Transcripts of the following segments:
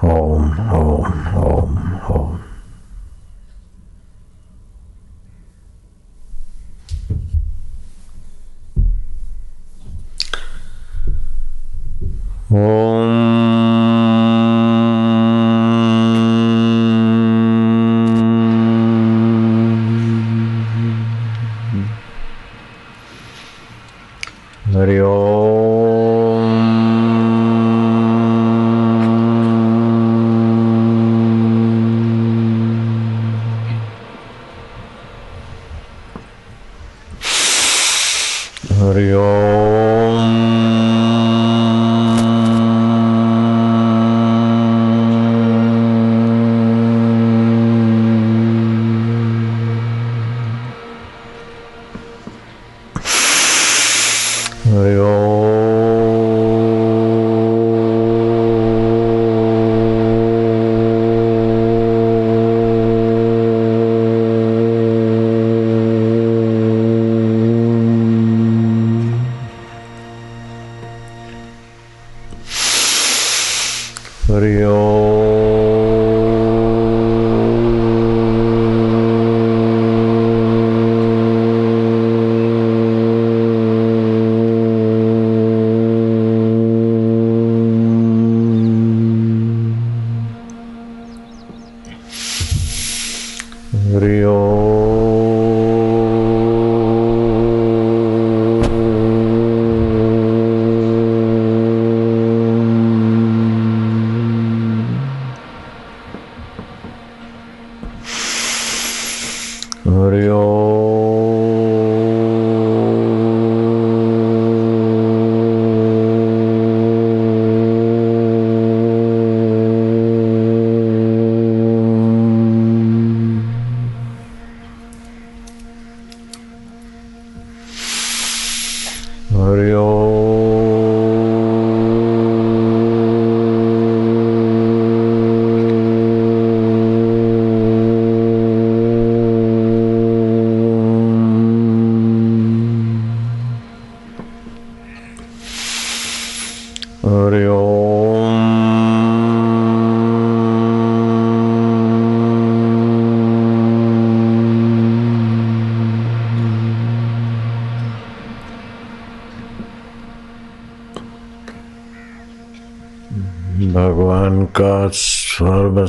home, home, home, home.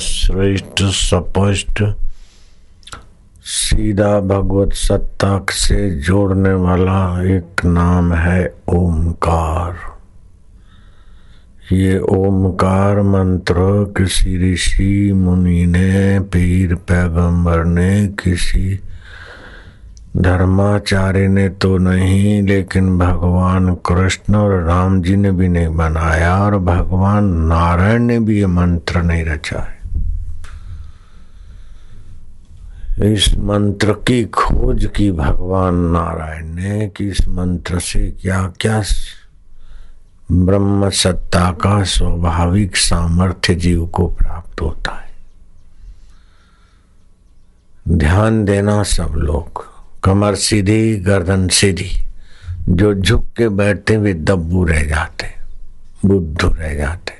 सर्वश्रेष्ठ स्पष्ट। सीधा भगवत सत्ता से जोड़ने वाला एक नाम है ओमकार। ये ओमकार मंत्र किसी ऋषि, मुनि ने, पीर, पैगंबर ने, किसी धर्माचार्य ने तो नहीं, लेकिन भगवान कृष्ण और राम जी ने भी नहीं बनाया और भगवान नारायण ने भी ये मंत्र नहीं रचा है। इस मंत्र की खोज की भगवान नारायण ने कि इस मंत्र से क्या क्या ब्रह्म सत्ता का स्वाभाविक सामर्थ्य जीव को प्राप्त होता है। ध्यान देना सब लोग, कमर सीधी, गर्दन सीधी, जो झुक के बैठते वे दब्बू रह जाते बुद्ध रह जाते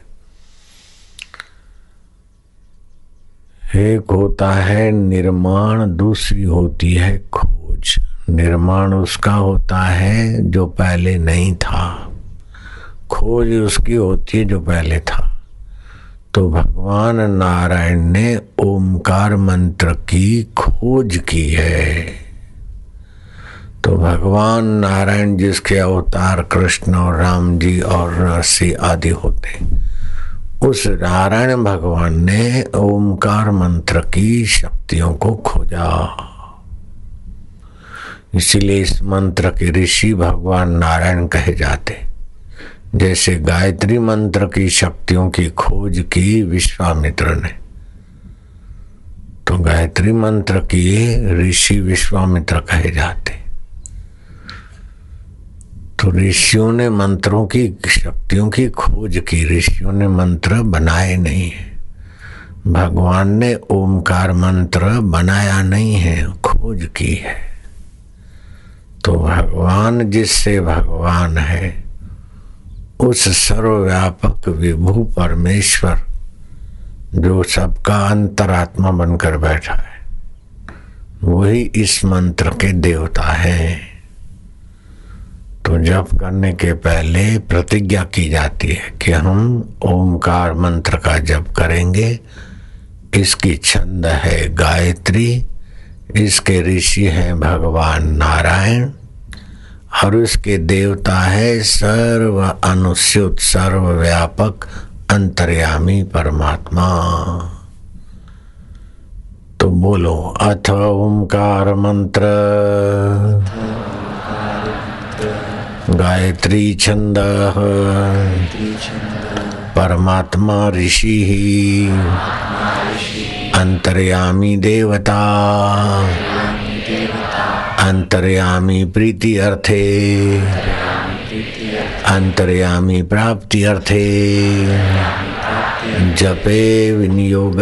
एक होता है निर्माण, दूसरी होती है खोज। निर्माण उसका होता है जो पहले नहीं था। खोज उसकी होती है जो पहले था। तो भगवान नारायण ने ओमकार मंत्र की खोज की है। तो भगवान नारायण जिसके अवतार कृष्ण और राम जी और नरसी आदि होते उस नारायण भगवान ने ओमकार मंत्र की शक्तियों को खोजा। इसीलिए इस मंत्र के ऋषि भगवान नारायण कहे जाते। जैसे गायत्री मंत्र की शक्तियों की खोज की विश्वामित्र ने। तो गायत्री मंत्र की ऋषि विश्वामित्र कहे जाते। तो ऋषियों ने मंत्रों की, शक्तियों की खोज की। ऋषियों ने मंत्र बनाए नहीं है। भगवान ने ओमकार मंत्र बनाया नहीं है, खोज की है। तो भगवान जिससे भगवान है, उस सर्वव्यापक विभू परमेश्वर, जो सबका अंतरात्मा बनकर बैठा है, वही इस मंत्र के देवता है। तो जप करने के पहले प्रतिज्ञा की जाती है कि हम ओमकार मंत्र का जप करेंगे। इसकी छंद है गायत्री, इसके ऋषि हैं भगवान नारायण, और उसके देवता है सर्व अनुस्युत, सर्वव्यापक, अंतर्यामी परमात्मा। तो बोलो, अथ ओंकार मंत्र। गायत्री छंद परमात्मा ऋषि अंतर्यामी देवता अंतर्यामी प्रीति अर्थे अंतर्यामी प्राप्ति अर्थे जपे विनियोग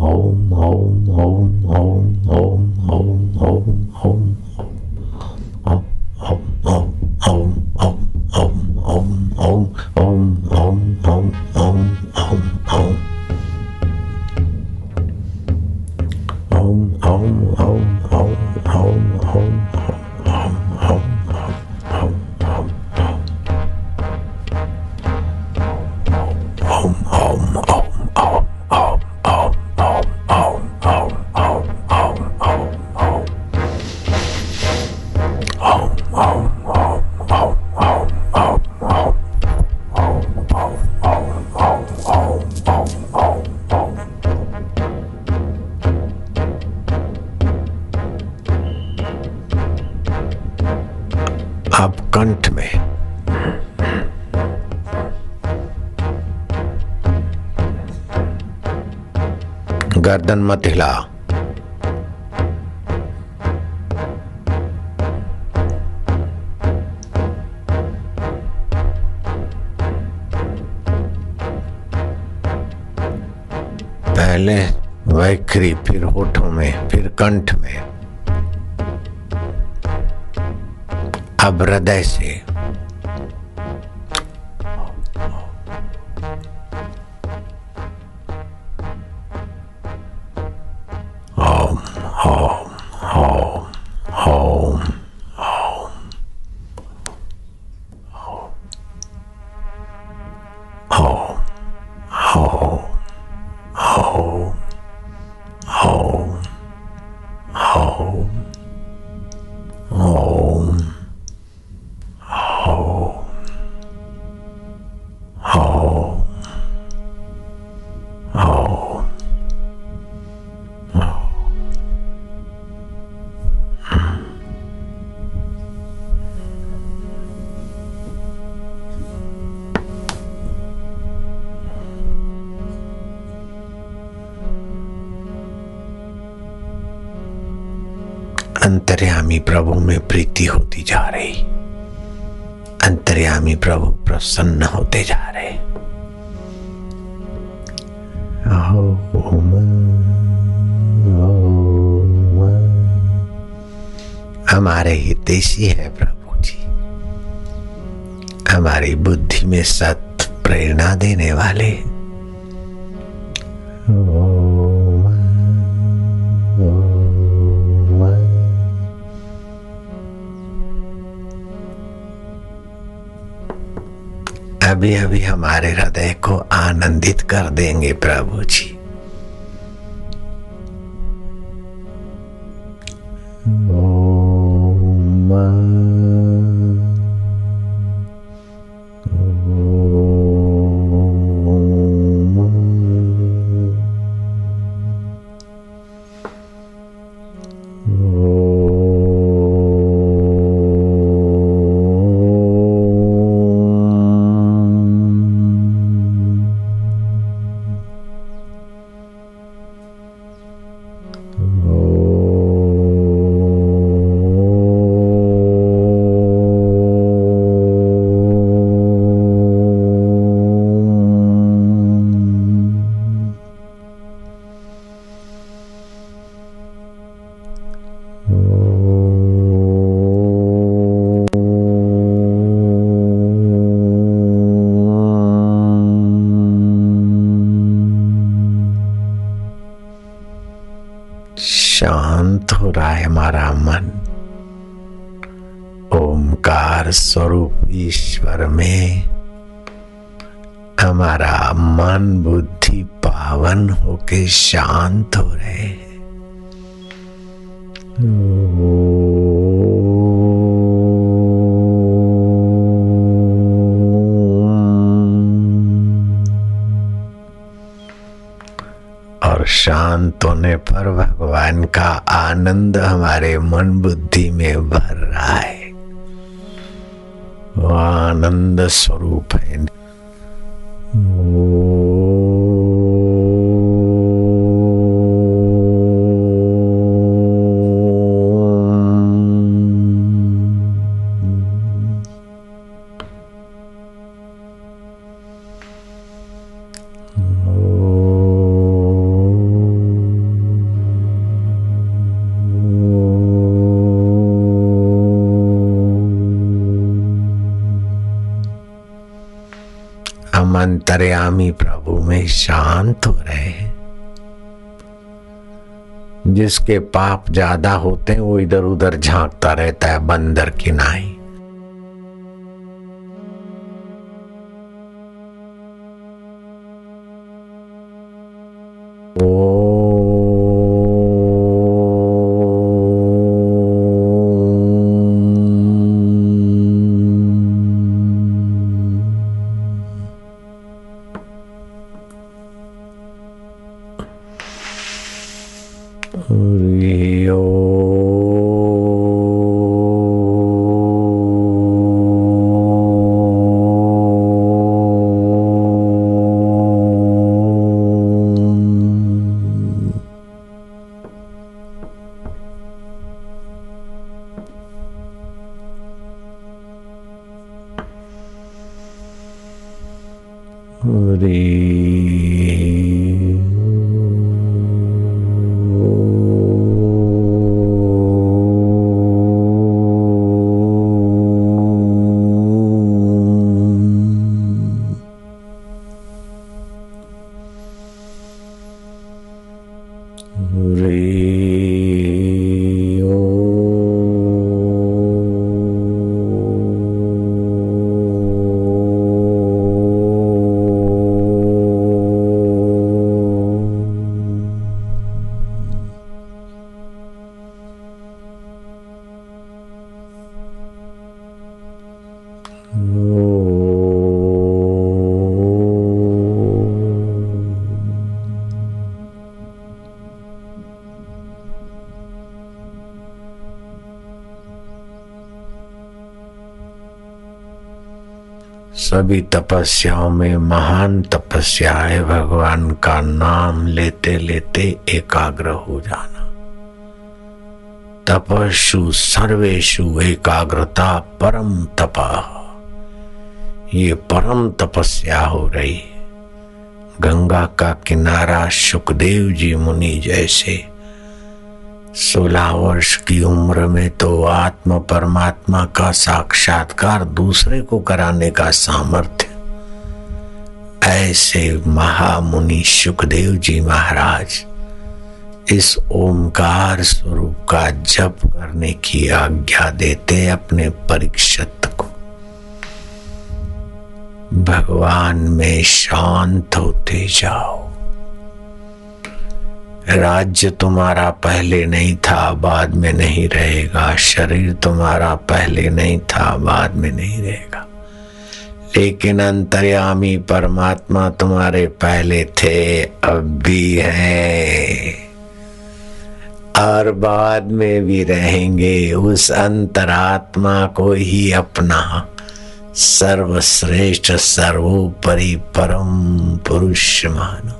home, home, home, home. गर्दन मत हिला। पहले वैखरी फिर होठों में फिर कंठ में। अंतर्यामी प्रभु में प्रीति होती जा रही। अंतर्यामी प्रभु प्रसन्न होते जा रहे। हमारे हितेशी है प्रभु जी। हमारी बुद्धि में सत प्रेरणा देने वाले। अभी अभी हमारे हृदय को आनंदित कर देंगे प्रभु जी। शांत हो रहा है हमारा मन। ओमकार स्वरूप ईश्वर में हमारा मन बुद्धि पावन होके शांत हो रहे और शांत होने पर भगवान का आनंद हमारे मन बुद्धि में भर रहा है। वो आनंद स्वरूप है। हम जिसके पाप ज़्यादा होते हैं वो इधर उधर झांकता रहता है बंदर की नाई। Hari Om. सभी तपस्याओं में महान तपस्या है भगवान का नाम लेते लेते एकाग्र हो जाना। तपस्ु सर्वेशु एकाग्रता परम तपा। ये परम तपस्या हो रही। गंगा का किनारा सुखदेव जी मुनि जैसे सोलह वर्ष की उम्र में तो आत्म परमात्मा का साक्षात्कार दूसरे को कराने का सामर्थ्य। ऐसे महामुनि सुखदेव जी महाराज, इस ओमकार स्वरूप का जप करने की आज्ञा देते अपने परीक्षित को। भगवान में शांत होते जाओ। राज्य तुम्हारा पहले नहीं था, बाद में नहीं रहेगा। शरीर तुम्हारा पहले नहीं था, बाद में नहीं रहेगा। लेकिन अंतर्यामी परमात्मा तुम्हारे पहले थे, अब भी है। और बाद में भी रहेंगे, उस अंतरात्मा को ही अपना सर्वश्रेष्ठ, सर्वोपरि परम पुरुष मानो।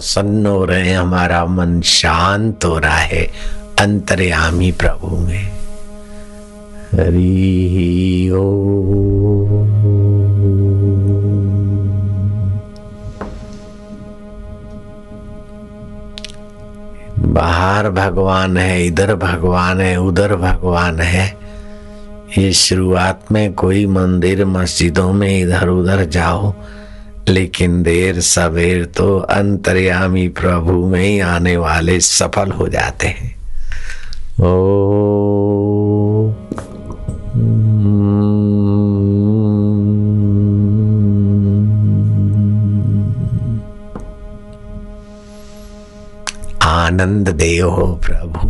प्रसन्न हो रहे हैं, हमारा मन शांत हो रहा है। अंतर्यामी प्रभु में। हरि ओ। बाहर भगवान है, इधर भगवान है, उधर भगवान है। ये शुरुआत में कोई मंदिर, मस्जिदों में इधर उधर जाओ। लेकिन देर सवेर तो अंतर्यामी प्रभु में ही आने वाले सफल हो जाते हैं। ओ। आनंद देव हो प्रभु।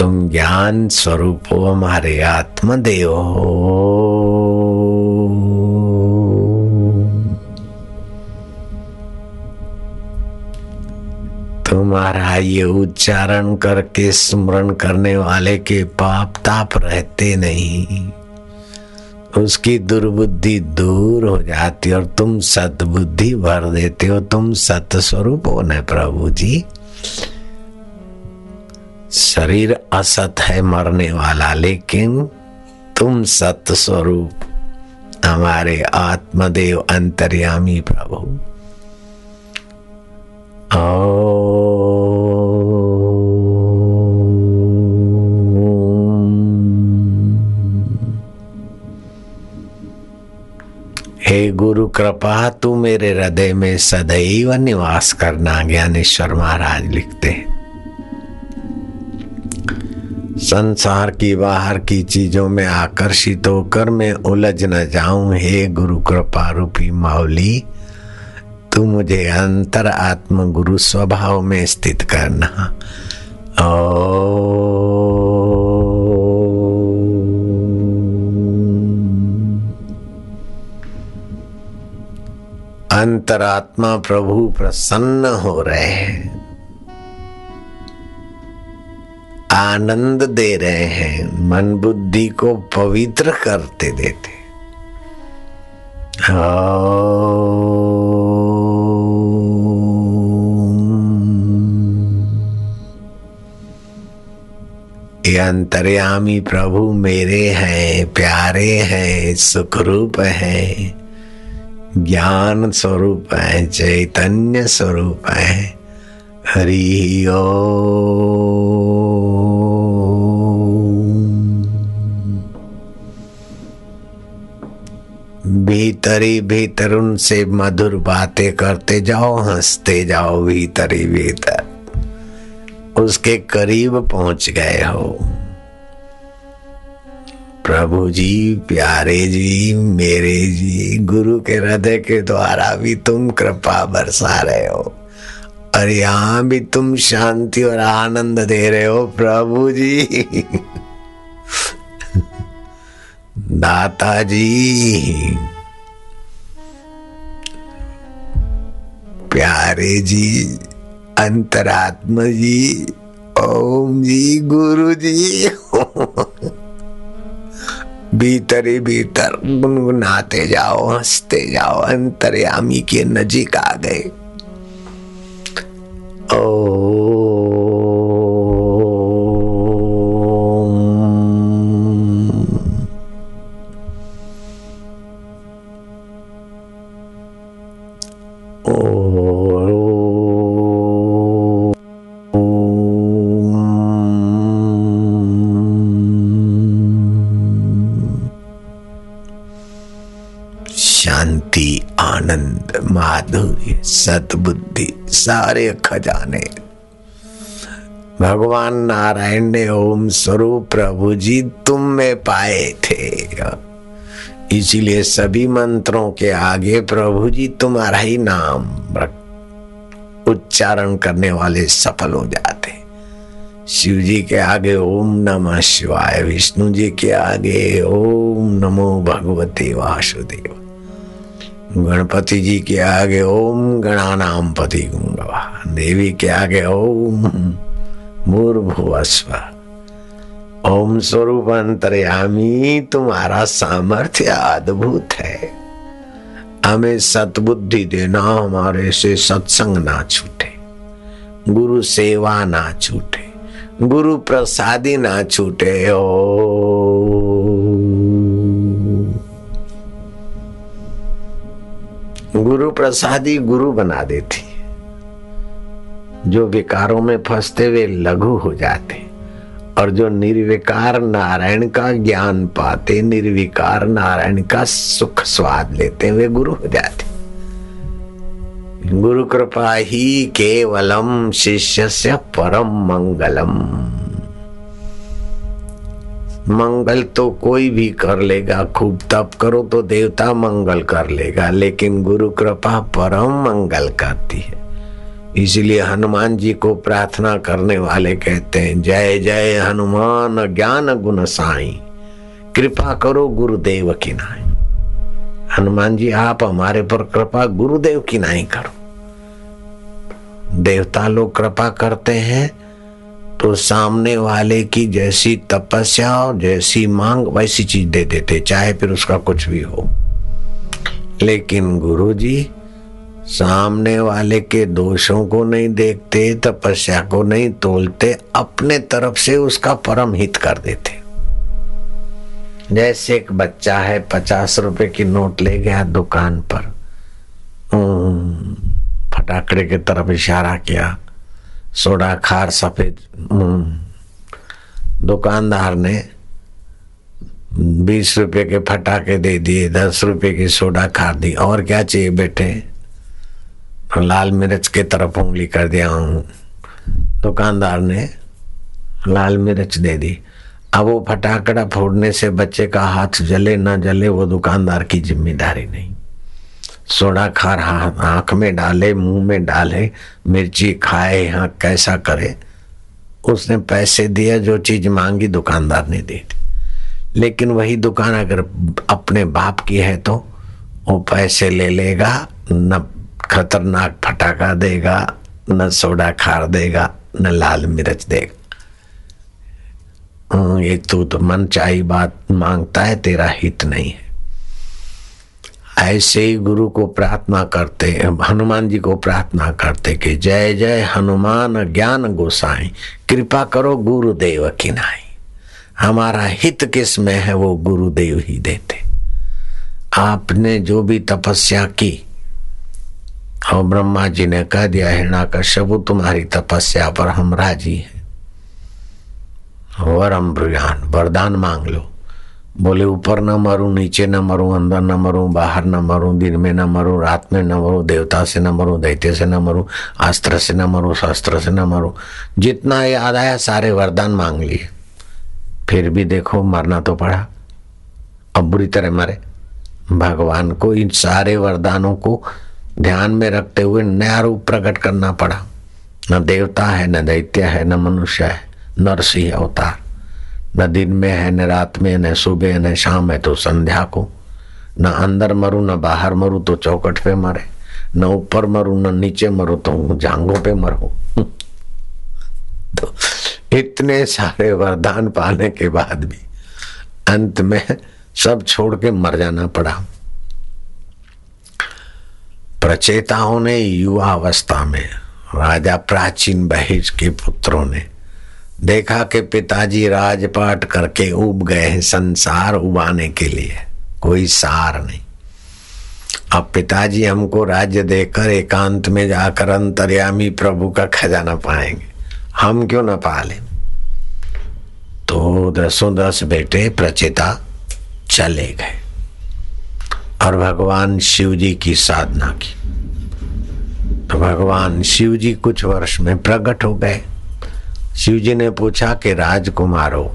तुम ज्ञान स्वरूप हो, हमारे आत्मदेव हो। तुम्हारा ये उच्चारण करके स्मरण करने वाले के पाप ताप रहते नहीं। उसकी दुर्बुद्धि दूर हो जाती और तुम सतबुद्धि भर देते हो। तुम सत स्वरूप हो न प्रभु जी। शरीर असत है मरने वाला, लेकिन तुम सत स्वरूप हमारे आत्मदेव अंतर्यामी प्रभु। हे गुरु कृपा, तू मेरे हृदय में सदैव निवास करना, ज्ञानेश्वर महाराज लिखते संसार की बाहर की चीज़ों में आकर्षित होकर मैं उलझ न जाऊँ। हे गुरु कृपा रूपी माउली तू मुझे अंतर आत्म गुरु स्वभाव में स्थित करना। ओ। अंतरात्मा प्रभु प्रसन्न हो रहे हैं। आनंद दे रहे हैं, मन बुद्धि को पवित्र करते देते। ये अंतर्यामी प्रभु मेरे हैं, प्यारे हैं, सुखरूप हैं ज्ञान स्वरूप है चैतन्य स्वरूप है। हरि ओ। भीतरी भीतर उनसे मधुर बातें करते जाओ, हँसते जाओ भीतरी भीतर। उसके करीब पहुँच गए हो। प्रभु जी, प्यारे जी, मेरे जी, गुरु के हृदय के द्वारा भी तुम कृपा बरसा रहे हो। और यहाँ भी तुम शांति और आनंद दे रहे हो, प्रभु जी। दाता जी, प्यारे जी अंतरात्मा जी ओम जी गुरु जी भीतर ही भीतर गुनगुनाते जाओ, हँसते जाओ, अंतर्यामी के नजीक आ गए। ओ सारे खजाने। भगवान नारायण ने ओम स्वरूप प्रभु जी तुम में पाए थे। इसीलिए सभी मंत्रों के आगे प्रभु जी तुम्हारा ही नाम उच्चारण करने वाले सफल हो जाते। शिव जी के आगे ओम नमः शिवाय, विष्णु जी के आगे ओम नमो भगवते वासुदेव। गणपति जी के आगे ओम गणानाम पति गुंगवा देवी के आगे ओम मूर्भुवस्व। ओम स्वरूप अंतर्यामी तुम्हारा सामर्थ्य अद्भुत है। हमें सतबुद्धि देना, हमारे से सत्संग ना छूटे। गुरु सेवा ना छूटे। गुरु प्रसादी ना छूटे। ओ गुरु प्रसादी गुरु बना देती। जो विकारों में फंसते हुए लघु हो जाते। और जो निर्विकार नारायण का ज्ञान पाते, निर्विकार नारायण का सुख स्वाद लेते हुए गुरु हो जाते। गुरु कृपा ही केवलम शिष्य से परम मंगलम। मंगल तो कोई भी कर लेगा। खूब तप करो तो देवता मंगल कर लेगा, लेकिन गुरु कृपा परम मंगल करती है। इसलिए हनुमान जी को प्रार्थना करने वाले कहते हैं, जय जय हनुमान ज्ञान गुण साई, कृपा करो गुरुदेव की नाई। हनुमान जी, आप हमारे पर कृपा गुरुदेव की नाई करो। देवता लोग कृपा करते हैं तो सामने वाले की जैसी तपस्या और जैसी मांग वैसी चीज़ दे देते, चाहे फिर उसका कुछ भी हो। लेकिन गुरु जी सामने वाले के दोषों को नहीं देखते, तपस्या को नहीं तोलते, अपने तरफ़ से उसका परम हित कर देते। जैसे एक बच्चा है, पचास रुपए की नोट ले गया दुकान पर। फटाकड़े की तरफ़ इशारा किया। सोडा, खार, सफ़ेद हम्म। दुकानदार ने बीस रुपए के फटाके दे दिए, दस रुपए की सोडा खार दी। और क्या चाहिए बेटे? लाल मिर्च के तरफ़ उंगली कर दिया हूँ। दुकानदार ने लाल मिर्च दे दी। अब वो फटाकड़ा फोड़ने से बच्चे का हाथ जले ना जले, वो दुकानदार की ज़िम्मेदारी नहीं। सोडा खार आँख में डाले, मुँह में डाले, मिर्ची खाए यहाँ कैसा करे। उसने पैसे दिया जो चीज़ मांगी, दुकानदार ने दे दी। लेकिन वही दुकान अगर अपने बाप की है तो वो पैसे ले लेगा, न खतरनाक फटाका देगा, न सोडा खार देगा, न लाल मिर्च देगा। ये तू तो मन चाही बात माँगता है, तेरा हित नहीं है। ऐसे ही गुरु को प्रार्थना करते हनुमान जी को प्रार्थना करते कि जय जय हनुमान ज्ञान गोसाई, कृपा करो गुरुदेव की नाई। हमारा हित किसमें है वो गुरुदेव ही देते। आपने जो भी तपस्या की, और ब्रह्मा जी ने कह दिया हिरणा का शबु तुम्हारी तपस्या पर हम राज़ी हैं। वरम ब्रुयान वरदान मांग लो। बोले, ऊपर न मरूं, नीचे न मरूं, अंदर न मरूं, बाहर न मरूं, दिन में न मरूं, रात में न मरूं, देवता से न मरूं, दैत्य से न मरूं, अस्त्र से न मरूं, शस्त्र से न मरूं। जितना याद आया, सारे वरदान मांग लिए। फिर भी देखो, मरना तो पड़ा। अब बुरी तरह मरे। भगवान को इन सारे वरदानों को ध्यान में रखते हुए नया रूप प्रकट करना पड़ा। न देवता है, न दैत्य है, न मनुष्य है नरसिंह अवतार। न दिन में है, न रात में, न सुबह, न शाम है तो संध्या को। न अंदर मरू, न बाहर मरू तो चौकट पे मरे। न ऊपर मरू, न नीचे मरू तो जांगों पे मरो। तो इतने सारे वरदान पाने के बाद भी अंत में सब छोड़ के मर जाना पड़ा। प्रचेताओं ने युवा अवस्था में, राजा प्राचीन बहेज के पुत्रों ने देखा कि पिताजी राजपाट करके उब गए हैं, संसार उबाने के लिए। कोई सार नहीं। अब पिताजी हमको राज्य देकर एकांत में जाकर अंतर्यामी प्रभु का खजाना पाएँगे। हम क्यों न पाले? तो दसों दस बेटे प्रचेता चले गए और भगवान शिव जी की साधना की। तो भगवान शिव जी कुछ वर्ष में प्रकट हो गए। शिव जी ने पूछा कि राजकुमार हो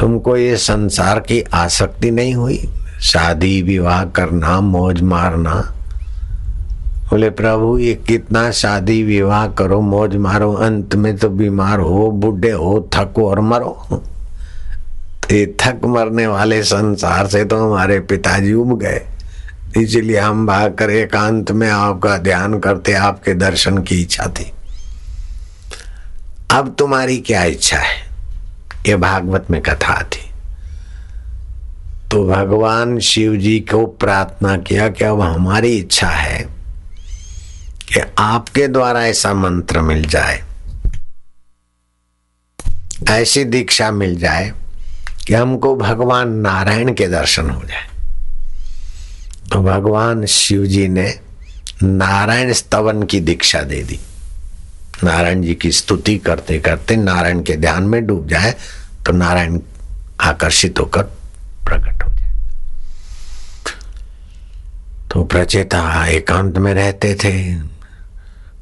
तुमको ये संसार की आसक्ति नहीं हुई? शादी, विवाह करना, मौज मारना। बोले, प्रभु, ये कितना शादी, विवाह करो, मौज मारो, अंत में तो बीमार हो, बुढ़े हो, थको और मरो। ये थक मरने वाले संसार से तो हमारे पिताजी उब गए। इसलिए हम भाग कर एकांत में आपका ध्यान करते, आपके दर्शन की इच्छा थी। अब तुम्हारी क्या इच्छा है? ये भागवत में कथा थी। तो भगवान शिव जी को प्रार्थना किया कि अब हमारी इच्छा है कि आपके द्वारा ऐसा मंत्र मिल जाए, ऐसी दीक्षा मिल जाए कि हमको भगवान नारायण के दर्शन हो जाए। तो भगवान शिव जी ने नारायण स्तवन की दीक्षा दे दी। नारायण जी की स्तुति करते करते नारायण के ध्यान में डूब जाए तो नारायण आकर्षित होकर प्रकट हो जाए। तो प्रचेता एकांत में रहते थे।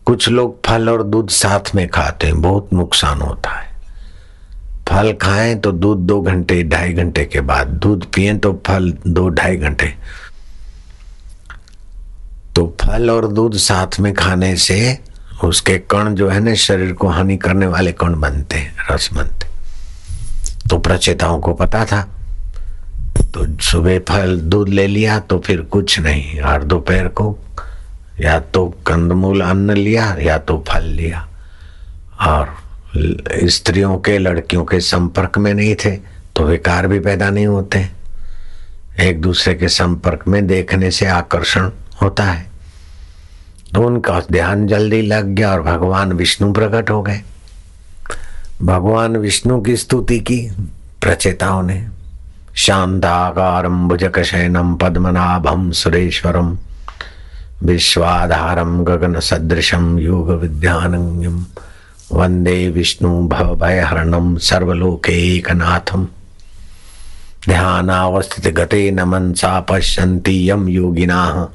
कुछ लोग फल और दूध साथ में खाते हैं, बहुत नुकसान होता है। फल खाएँ तो दूध दो घंटे, ढाई घंटे के बाद दूध पिए तो फल दो ढाई घंटे। तो फल और दूध साथ में खाने से उसके कण जो है ना, शरीर को हानि करने वाले कण बनते रस बनते तो प्रचेताओं को पता था तो सुबह फल, दूध ले लिया तो फिर कुछ नहीं, और दोपहर को या तो कंदमूल, अन्न लिया या तो फल लिया। और स्त्रियों के, लड़कियों के संपर्क में नहीं थे तो विकार भी पैदा नहीं होते। एक दूसरे के संपर्क में देखने से आकर्षण होता है। तो उनका ध्यान जल्दी लग गया और भगवान विष्णु प्रकट हो गए। भगवान विष्णु की स्तुति की, प्रचेताओं ने। शांताकारम भुजक शयनम पद्मनाभम सुरेश्वरम विश्वाधारम गगन सदृशम योग विद्यानंगम वंदे विष्णु भव भयहरणम सर्वलोकैकनाथम ध्यानावस्थित गते न मनसा पश्यन्ति यम योगिना।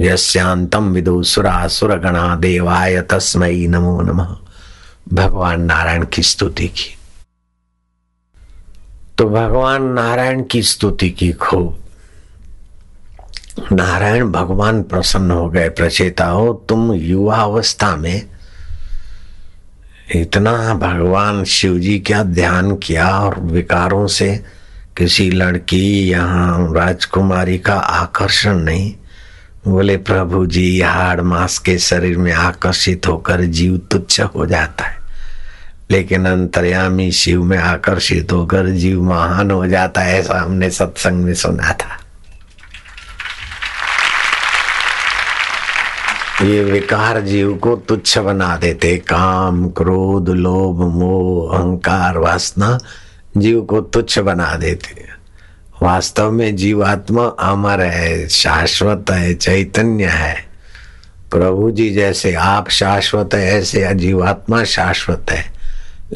यस्यांतम विदु सुरा गणा देवाय तस्मय नमो नमः। भगवान नारायण की स्तुति की। तो भगवान नारायण की स्तुति की खूब नारायण भगवान प्रसन्न हो गए, प्रचेता हो, तुम युवा अवस्था में इतना भगवान शिव जी का ध्यान किया और विकारों से किसी लड़की यहाँ राजकुमारी का आकर्षण नहीं बोले, प्रभु जी हाड़ मास के शरीर में आकर्षित होकर जीव तुच्छ हो जाता है। लेकिन अंतर्यामी शिव में आकर्षित होकर जीव महान हो जाता है, ऐसा हमने सत्संग में सुना था। ये विकार जीव को तुच्छ बना देते। काम, क्रोध, लोभ, मोह, अहंकार, वासना जीव को तुच्छ बना देते वास्तव में जीवात्मा अमर है, शाश्वत है, चैतन्य है। प्रभु जी जैसे आप शाश्वत है, ऐसे जीवात्मा शाश्वत है।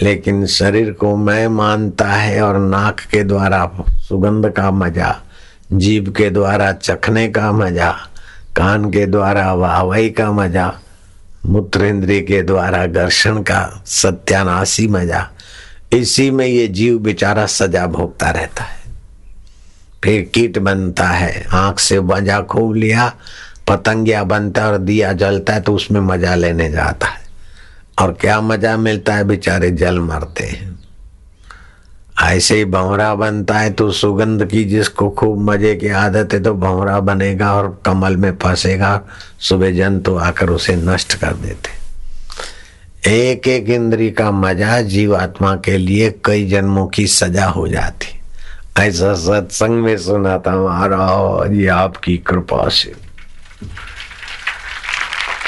लेकिन शरीर को मैं मानता है और नाक के द्वारा सुगंध का मज़ा जीव के द्वारा चखने का मज़ा, कान के द्वारा वाहवाई का मज़ा मूत्र इंद्रिय के द्वारा घर्षण का सत्यानाशी मज़ा, इसी में ये जीव बेचारा सजा भोगता रहता है। फिर कीट बनता है। आँख से मज़ा खूब लिया, पतंगिया बनता है और दिया जलता है तो उसमें मज़ा लेने जाता है। और क्या मज़ा मिलता है? बेचारे जल मरते हैं। ऐसे ही भंवरा बनता है तो सुगंध की जिसको खूब मज़े की आदत है तो भंवरा बनेगा और कमल में फंसेगा। सुबह जन तो आकर उसे नष्ट कर देते एक एक इंद्री का मज़ा जीवात्मा के लिए कई जन्मों की सजा हो जाती ऐसा सत्संग में सुना था महाराज ये आपकी कृपा से।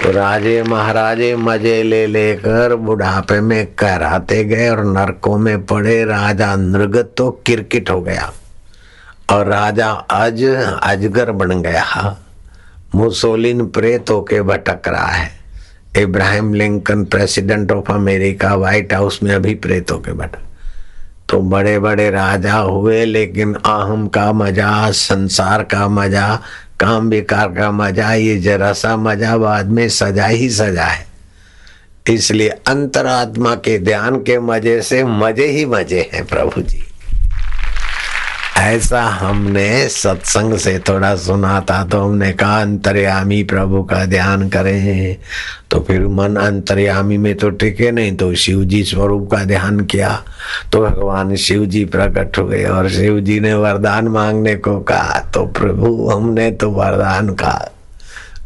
तो राजे महाराजे मज़े ले लेकर बुढ़ापे में कहराते गए और नरकों में पड़े। राजा नृगत तो किरकिट हो गया और राजा अज, अजगर बन गया। मुसोलिन प्रेत होके भटक रहा है। Abraham Lincoln, president of America, White House में अभी प्रेत होके भटक। तो बड़े बड़े राजा हुए, लेकिन अहम का मज़ा, संसार का मज़ा, काम विकार का मज़ा, ये जरा सा मज़ा बाद में सजा ही सजा है। इसलिए अंतरात्मा के ध्यान के मज़े से मज़े ही मज़े हैं प्रभु जी। ऐसा हमने सत्संग से थोड़ा सुना था तो हमने कहा, अंतर्यामी प्रभु का ध्यान करें। तो फिर मन अंतर्यामी में तो टिके नहीं तो शिव जी स्वरूप का ध्यान किया। तो भगवान शिव जी प्रकट हुए और शिव जी ने वरदान मांगने को कहा तो प्रभु, हमने तो वरदान कहा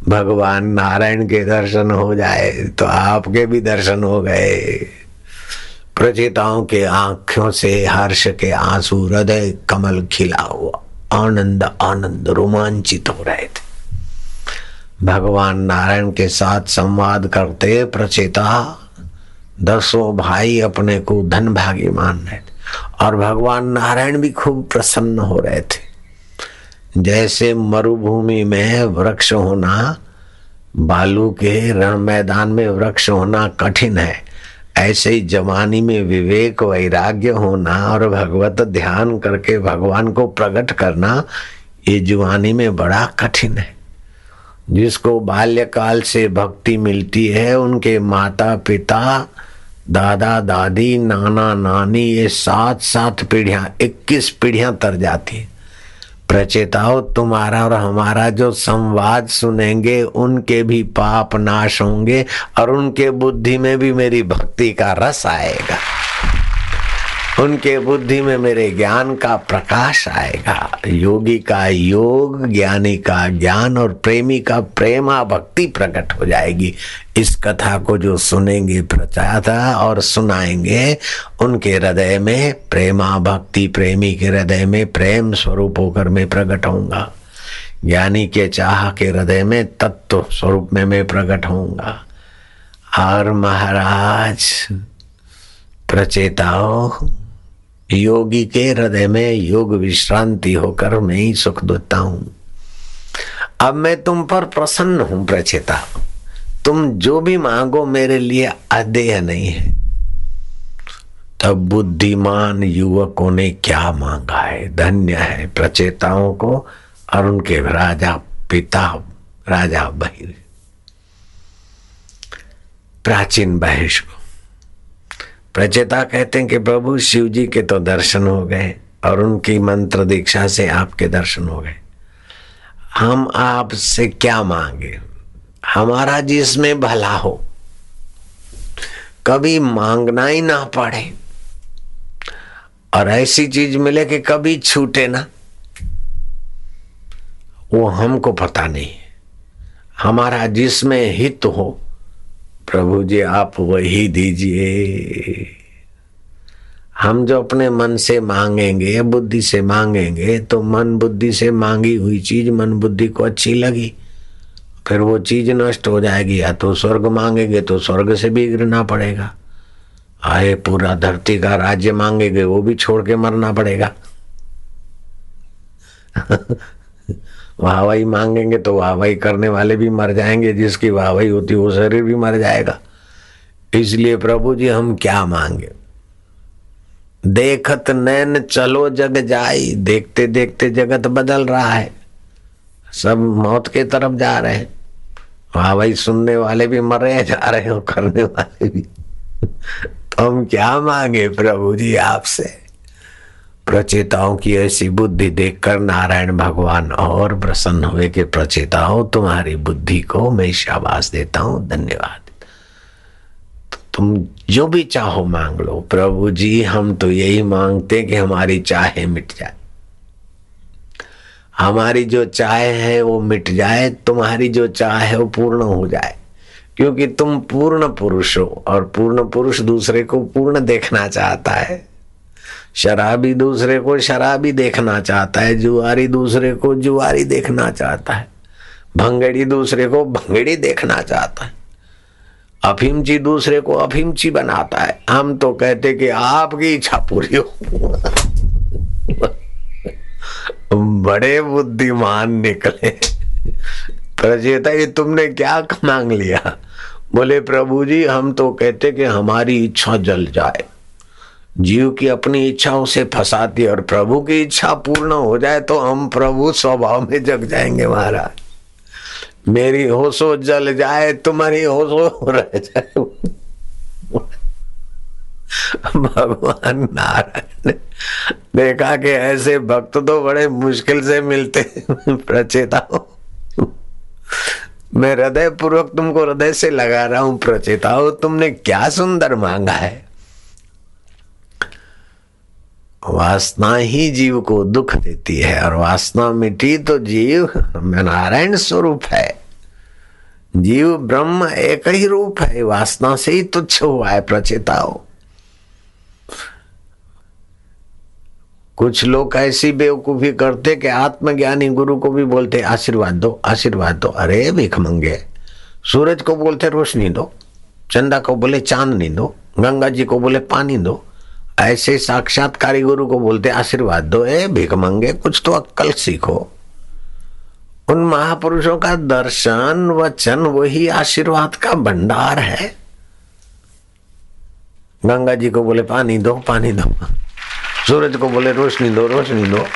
भगवान नारायण के दर्शन हो जाए तो आपके भी दर्शन हो गए। प्रचेताओं के आँखों से हर्ष के आँसू हृदय कमल खिला हुआ। आनंद आनंद रोमांचित हो रहे थे। भगवान नारायण के साथ संवाद करते प्रचेता दसों भाई अपने को धन भागी मान रहे थे और भगवान नारायण भी खूब प्रसन्न हो रहे थे। जैसे मरुभूमि में वृक्ष होना, बालू के रण मैदान में वृक्ष होना कठिन है ऐसे ही जवानी में विवेक, वैराग्य होना और भगवत ध्यान करके भगवान को प्रकट करना, ये जवानी में बड़ा कठिन है। जिसको बाल्यकाल से भक्ति मिलती है, उनके माता पिता दादा, दादी, नाना, नानी, ये सात सात पीढ़ियाँ, इक्कीस पीढ़ियाँ तर जाती है। प्रचेताओ तुम्हारा और हमारा जो संवाद सुनेंगे, उनके भी पाप नाश होंगे और उनके बुद्धि में भी मेरी भक्ति का रस आएगा। उनके बुद्धि में मेरे ज्ञान का प्रकाश आएगा। योगी का योग, ज्ञानी का ज्ञान और प्रेमी का प्रेमा भक्ति प्रकट हो जाएगी। इस कथा को जो सुनेंगे प्रचाता और सुनाएँगे, उनके हृदय में प्रेमा भक्ति, प्रेमी के हृदय में प्रेम स्वरूप होकर मैं प्रकट होऊँगा। ज्ञानी के चाह के हृदय में तत्व स्वरूप में मैं प्रकट होऊँगा। और महाराज, प्रचेताओ योगी के हृदय में योग विश्रांति होकर मैं ही सुख देता हूँ। अब मैं तुम पर प्रसन्न हूँ, प्रचेता। तुम जो भी मांगो मेरे लिए अदेय नहीं है। तब बुद्धिमान युवकों ने क्या मांगा है? धन्य है प्रचेताओं को और उनके राजा पिता, राजा बहिर। प्राचीन बहिष को प्रचेता कहते हैं कि प्रभु शिव जी के तो दर्शन हो गए और उनकी मंत्र दीक्षा से आपके दर्शन हो गए। हम आपसे क्या मांगे? हमारा जिसमें भला हो, कभी मांगना ही ना पड़े। और ऐसी चीज़ मिले कि कभी छूटे ना, वो हमको पता नहीं। हमारा जिसमें हित हो प्रभु जी, आप वही दीजिए। हम जो अपने मन से मांगेंगे, बुद्धि से मांगेंगे तो मन बुद्धि से मांगी हुई चीज़ मन बुद्धि को अच्छी लगी। फिर वो चीज़ नष्ट हो जाएगी, या तो स्वर्ग मांगेंगे तो स्वर्ग से भी गिरना पड़ेगा। आए पूरा धरती का राज्य मांगेंगे, वो भी छोड़ के मरना पड़ेगा। वाहवाही मांगेंगे तो वाहवाही करने वाले भी मर जाएँगे, जिसकी वाहवाही होती वो शरीर भी मर जाएगा। इसलिए प्रभु जी, हम क्या मांगे? देखत नैन चलो जग जाई देखते देखते जगत बदल रहा है। सब मौत के तरफ़ जा रहे हैं। वाह भाई सुनने वाले भी मर जा रहे हो करने वाले भी। तो हम क्या मांगे प्रभु जी आपसे? प्रचेताओं की ऐसी बुद्धि देखकर नारायण भगवान और प्रसन्न हुए कि प्रचेताओं, तुम्हारी बुद्धि को मैं शाबाश देता हूँ, धन्यवाद। तो तुम जो भी चाहो मांग लो, प्रभु जी, हम तो यही मांगते कि हमारी चाहे मिट जाए। हमारी जो चाह है, वो मिट जाए, तुम्हारी जो चाह है, वो पूर्ण हो जाए। क्योंकि तुम पूर्ण पुरुष हो और पूर्ण पुरुष दूसरे को पूर्ण देखना चाहता है। शराबी दूसरे को शराबी देखना चाहता है, जुआरी दूसरे को जुआरी देखना चाहता है, भंगड़ी दूसरे को भंगड़ी देखना चाहता है, अफीमची दूसरे को अफीमची बनाता है। हम तो कहते कि आपकी इच्छा पूरी हो। बड़े बुद्धिमान निकले। प्रचेता ये तुमने क्या मांग लिया? बोले, प्रभु जी, हम तो कहते कि हमारी इच्छा जल जाए। जीव की अपनी इच्छाओं से फंसाती और प्रभु की इच्छा पूर्ण हो जाए तो हम प्रभु स्वभाव में जग जाएँगे महाराज। मेरी होशो जल जाए, तुम्हारी होशो रह जाए। भगवान नारायण ने देखा कि ऐसे भक्त तो बड़े मुश्किल से मिलते प्रचेता हो। मैं हृदय पूर्वक तुमको हृदय से लगा रहा हूँ, प्रचेता हो, तुमने क्या सुंदर मांगा है। वासना ही जीव को दुख देती है, और वासना मिटी तो जीव नारायण स्वरूप है। जीव ब्रह्म एक ही रूप है, वासना से ही तुच्छ हुआ है प्रचेताओ कुछ लोग ऐसी बेवकूफ़ी करते कि आत्मज्ञानी गुरु को भी बोलते, आशीर्वाद दो आशीर्वाद दो। अरे, भिख मंगे। सूरज को बोलते, रोशनी दो। चंदा को बोले, चांदनी दो। गंगा जी को बोले, पानी दो। ऐसे साक्षात्कारी गुरु को बोलते आशीर्वाद दो, ए, भिख मंगे, कुछ तो अक्कल सीखो। उन महापुरुषों का दर्शन, वचन, वही आशीर्वाद का भंडार है। गंगा जी को बोले, पानी दो पानी दो। सूरज को बोले, रोशनी दो रोशनी दो।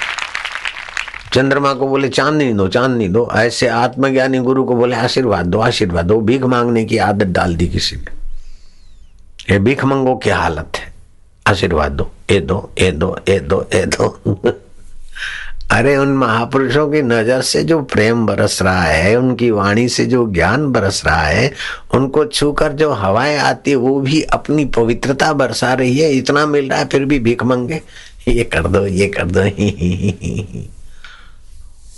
चंद्रमा को बोले, चांदनी दो चांदनी दो। ऐसे आत्मज्ञानी गुरु को बोले, आशीर्वाद दो आशीर्वाद दो। भीख मांगने की आदत डाल दी किसी ने। ये भीख मंगो की हालत है? आशीर्वाद दो ए दो ए दो ए दो ए दो। अरे उन महापुरुषों की नज़र से जो प्रेम बरस रहा है, उनकी वाणी से जो ज्ञान बरस रहा है, उनको छूकर जो हवाएँ आती है, वो भी अपनी पवित्रता बरसा रही है। इतना मिल रहा है, फिर भी भीख मंगे। ये कर दो, ये कर दो।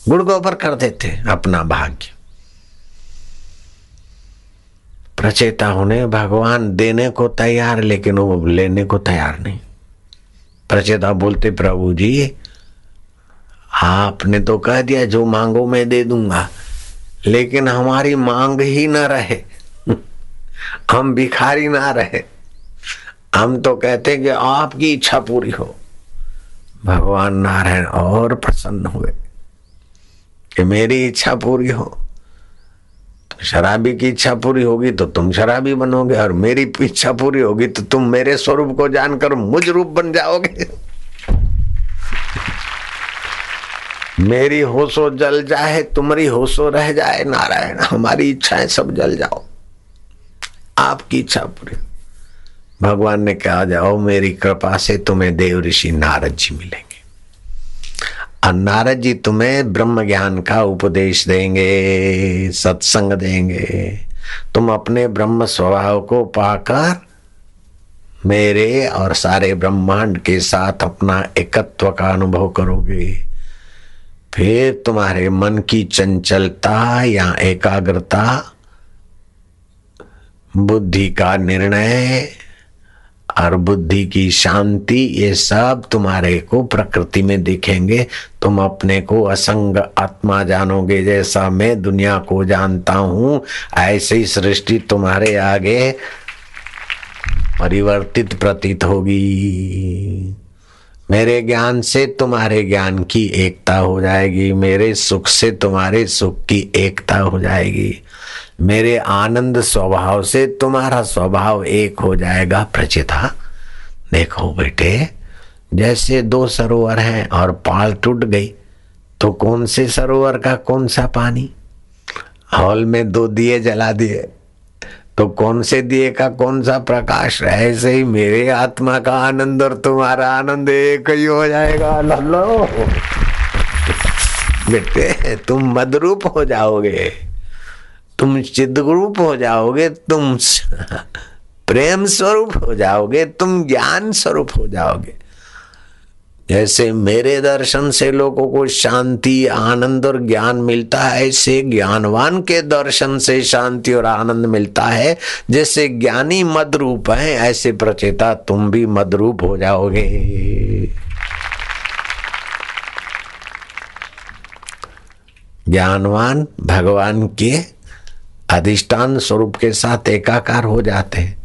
गुड़ गोबर कर देते अपना भाग्य। प्रचेता होने, भगवान देने को तैयार, लेकिन वो लेने को तैयार नहीं। प्रचेता बोलते, प्रभु जी, आपने तो कह दिया, जो मांगो मैं दे दूँगा, लेकिन हमारी मांग ही ना रहे। हम भिखारी ना रहे। हम तो कहते कि आपकी इच्छा पूरी हो। भगवान नारायण और प्रसन्न हुए कि मेरी इच्छा पूरी हो। शराबी की इच्छा पूरी होगी तो तुम शराबी बनोगे और मेरी इच्छा पूरी होगी तो तुम मेरे स्वरूप को जानकर मुझ रूप बन जाओगे। मेरी होशो जल जाए, तुम्हारी होशो रह जाए, नारायण, हमारी इच्छाएँ सब जल जाओ। आपकी इच्छा पूरी। भगवान ने कहा, जाओ मेरी कृपा से तुम्हें देव ऋषि नारद जी मिलेंगे। और नारद जी तुम्हें ब्रह्म ज्ञान का उपदेश देंगे, सत्संग देंगे। तुम अपने ब्रह्म स्वभाव को पाकर मेरे और सारे ब्रह्मांड के साथ अपना एकत्व का अनुभव करोगे। फिर तुम्हारे मन की चंचलता या एकाग्रता, बुद्धि का निर्णय और बुद्धि की शांति, ये सब तुम्हारे को प्रकृति में दिखेंगे। तुम अपने को असंग आत्मा जानोगे। जैसा मैं दुनिया को जानता हूँ, ऐसे सृष्टि तुम्हारे आगे परिवर्तित प्रतीत होगी। मेरे ज्ञान से तुम्हारे ज्ञान की एकता हो जाएगी। मेरे सुख से तुम्हारे सुख की एकता हो जाएगी। मेरे आनंद स्वभाव से तुम्हारा स्वभाव एक हो जाएगा प्रचिता। देखो बेटे, जैसे दो सरोवर हैं और पाल टूट गई तो कौन से सरोवर का कौन सा पानी? हॉल में दो दिए जला दिए तो कौन से दिए का कौन सा प्रकाश? ऐसे ही मेरे आत्मा का आनंद और तुम्हारा आनंद एक ही हो जाएगा। लो बेटे, तुम मदरूप हो जाओगे। तुम चिदरूप हो जाओगे, तुम प्रेम स्वरूप हो जाओगे, तुम ज्ञान स्वरूप हो जाओगे। जैसे मेरे दर्शन से लोगों को शांति, आनंद और ज्ञान मिलता है, ऐसे ज्ञानवान के दर्शन से शांति और आनंद मिलता है। जैसे ज्ञानी मदरूप है, ऐसे प्रचेता तुम भी मदरूप हो जाओगे। ज्ञानवान भगवान के अधिष्ठान स्वरूप के साथ एकाकार हो जाते हैं।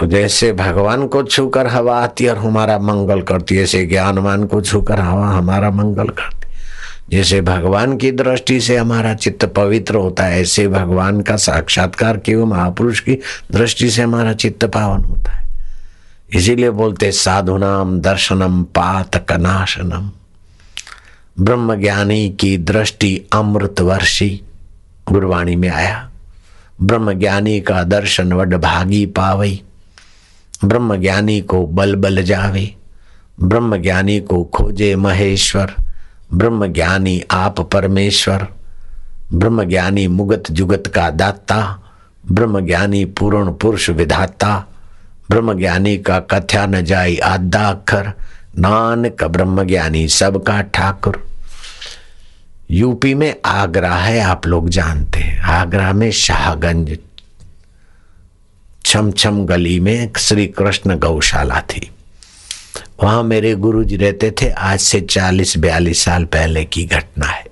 तो जैसे भगवान को छूकर हवा आती और हमारा मंगल करती ऐसे ज्ञानवान को छूकर हवा हमारा मंगल करती जैसे भगवान की दृष्टि से हमारा चित्त पवित्र होता है, ऐसे भगवान का साक्षात्कार केवल महापुरुष की दृष्टि से हमारा चित्त पावन होता है। इसीलिए बोलते साधुनाम दर्शनम पात कनाशनम। ब्रह्म ज्ञानी की दृष्टि अमृत वर्षी गुरवाणी में आया। ब्रह्म ज्ञानी का दर्शन वड भागी पावई ब्रह्म ज्ञानी को बल बल जावे। ब्रह्म ज्ञानी को खोजे महेश्वर। ब्रह्म ज्ञानी आप परमेश्वर। ब्रह्म ज्ञानी मुगत जुगत का दाता। ब्रह्म ज्ञानी पूर्ण पुरुष विधाता। ब्रह्म ज्ञानी का कथ्या न जाई अक्षर नानक ब्रह्म ज्ञानी सबका ठाकुर। यूपी में आगरा है, आप लोग जानते हैं। आगरा में शाहगंज छम छम गली में श्री कृष्ण गौशाला थी। वहाँ मेरे गुरु जी रहते थे। आज से चालीस बयालीस साल पहले की घटना है।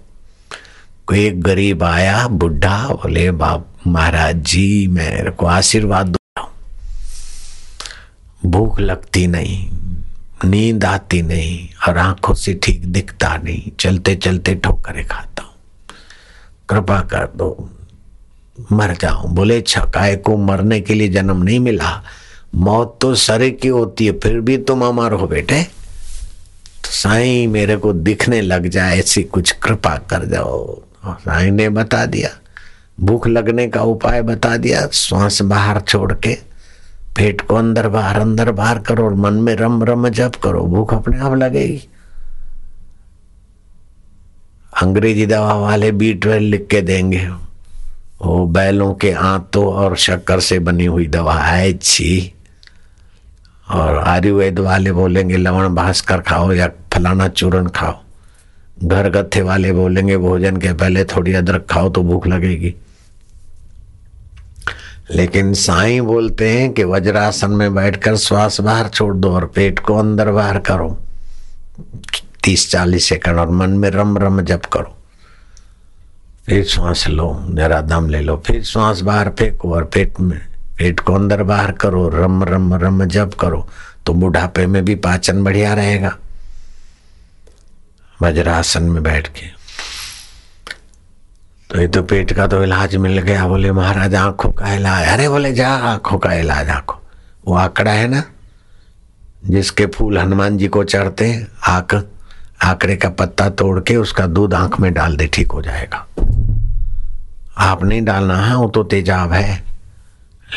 कोई एक गरीब आया, बुढ़ा, बोले, बाप, महाराज जी, मेरे को आशीर्वाद दो। भूख लगती नहीं। नींद आती नहीं और आँखों से ठीक दिखता नहीं। चलते चलते ठोकरे खाता हूँ। कृपा कर दो, मर जाऊँ। बोले, छकाए को मरने के लिए जन्म नहीं मिला। मौत तो सरे की होती है, फिर भी तुम अमर हो बेटे। तो साईं, मेरे को दिखने लग जाए, ऐसी कुछ कृपा कर जाओ। साईं ने बता दिया। भूख लगने का उपाय बता दिया, श्वास बाहर छोड़ के। पेट को अंदर बाहर अंदर बाहर करो और मन में रम रम जप करो। भूख अपने आप लगेगी। अंग्रेज़ी दवा वाले बी ट्वेल्व लिख के देंगे। वो बैलों के आंतों और शक्कर से बनी हुई दवा है, छी। और आयुर्वेद वाले बोलेंगे, लवण भास्कर खाओ या फलाना चूर्ण खाओ। घर गत्थे वाले बोलेंगे, भोजन के पहले थोड़ी अदरक खाओ तो भूख लगेगी। लेकिन साईं बोलते हैं कि वज्रासन में बैठकर श्वास बाहर छोड़ दो और पेट को अंदर बाहर करो। तीस चालीस सेकंड और मन में रम रम जप करो। फिर श्वास लो, जरा दम ले लो, फिर श्वास बाहर फेंको और पेट में, पेट को अंदर बाहर करो, रम रम रम जप करो तो बुढ़ापे में भी पाचन बढ़िया रहेगा। वज्रासन में बैठ के। तो ये तो पेट का तो इलाज मिल गया, बोले महाराज, आँखों का इलाज। अरे बोले, जा, आँखों का इलाज, आँखों। वो आंकड़ा है ना, जिसके फूल हनुमान जी को चढ़ते, आँख, आंकड़े का पत्ता तोड़ के उसका दूध आँख में डाल दे, ठीक हो जाएगा। आप नहीं डालना, है, वो तो तेजाब है।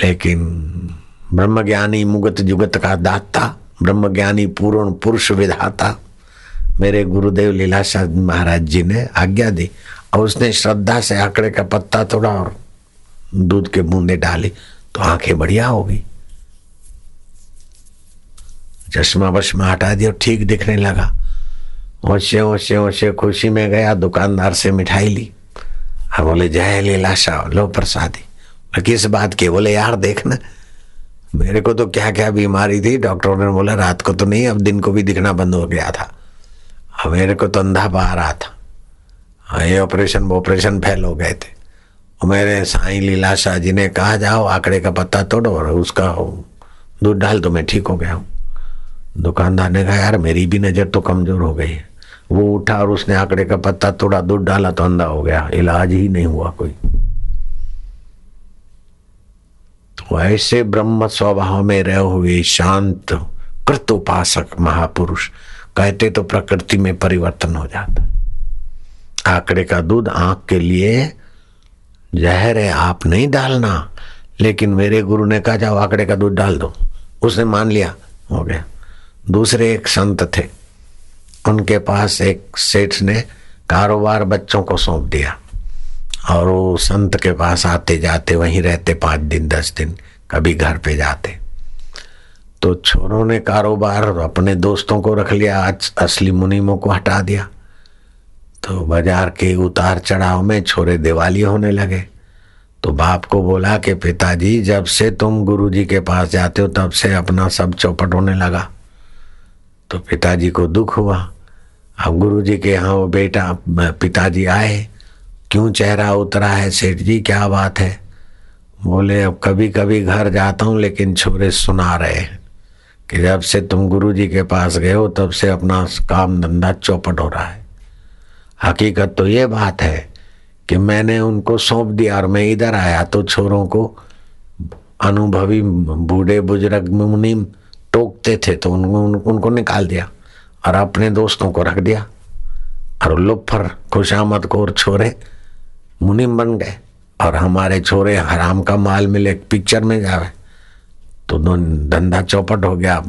लेकिन ब्रह्मज्ञानी मुगत जुगत का दाता, ब्रह्मज्ञानी पूर्ण पुरुष विधाता, मेरे गुरुदेव लीलाशाह महाराज जी ने आज्ञा दी। और उसने श्रद्धा से आंकड़े का पत्ता तोड़ा और दूध के बूंदे डाली तो आँखें बढ़िया होगी चश्मा वश्मा हटा दिया ठीक दिखने लगा। ओसे ओसे ओसे खुशी में गया, दुकानदार से मिठाई ली। और बोले, जय लीलाशाह लो प्रसादी। किस बात के, बोले, यार देखना, मेरे को तो क्या क्या बीमारी थी। डॉक्टरों ने बोला, रात को तो नहीं, अब दिन को भी दिखना बंद हो गया था। अब मेरे को तो अंधा पा रहा था। हाँ ये ऑपरेशन वो ऑपरेशन फेल हो गए थे। और मेरे साईं लीला शाह जी ने कहा, जाओ, आंकड़े का पत्ता तोड़ो और उसका दूध डाल तो मैं ठीक हो गया हूँ। दुकानदार ने कहा, यार, मेरी भी नज़र तो कमज़ोर हो गई है। वो उठा और उसने आंकड़े का पत्ता तोड़ा, दूध डाला तो अंधा हो गया, इलाज ही नहीं हुआ कोई। तो ऐसे ब्रह्म स्वभाव में रहे हुए शांत कृत उपासक महापुरुष, कहते तो प्रकृति में परिवर्तन हो जाता है। आंकड़े का दूध आँख के लिए जहर है, आप नहीं डालना। लेकिन मेरे गुरु ने कहा, जाओ आंकड़े का दूध डाल दो। उसने मान लिया, हो गया। दूसरे एक संत थे। उनके पास एक सेठ ने कारोबार बच्चों को सौंप दिया। और वो संत के पास आते जाते, वहीं रहते पाँच दिन, दस दिन, कभी घर पे जाते। तो छोरों ने कारोबार अपने दोस्तों को रख लिया, आज असली मुनीमों को हटा दिया। तो बाज़ार के उतार चढ़ाव में छोरे दिवाली होने लगे। तो बाप को बोला कि पिताजी, जब से तुम गुरुजी के पास जाते हो, तब से अपना सब चौपट होने लगा। तो पिताजी को दुख हुआ। अब गुरुजी के यहाँ वो बेटा, पिताजी आए। क्यों चेहरा उतरा है सेठ जी, क्या बात है? बोले, अब कभी कभी घर जाता हूँ, लेकिन छोरे सुना रहे हैं कि जब से तुम गुरुजी के पास गए हो, तब से अपना काम धंधा चौपट हो रहा है। हकीकत तो ये बात है कि मैंने उनको सौंप दिया और मैं इधर आया तो छोरों को अनुभवी बूढ़े बुज़ुर्ग मुनि टोकते थे तो उनको उनको निकाल दिया और अपने दोस्तों को रख दिया और लुफर खुशामद को और छोरे मुनिम बन गए और हमारे छोरे हराम का माल मिले पिक्चर में जावे। तो धंधा चौपट हो गया।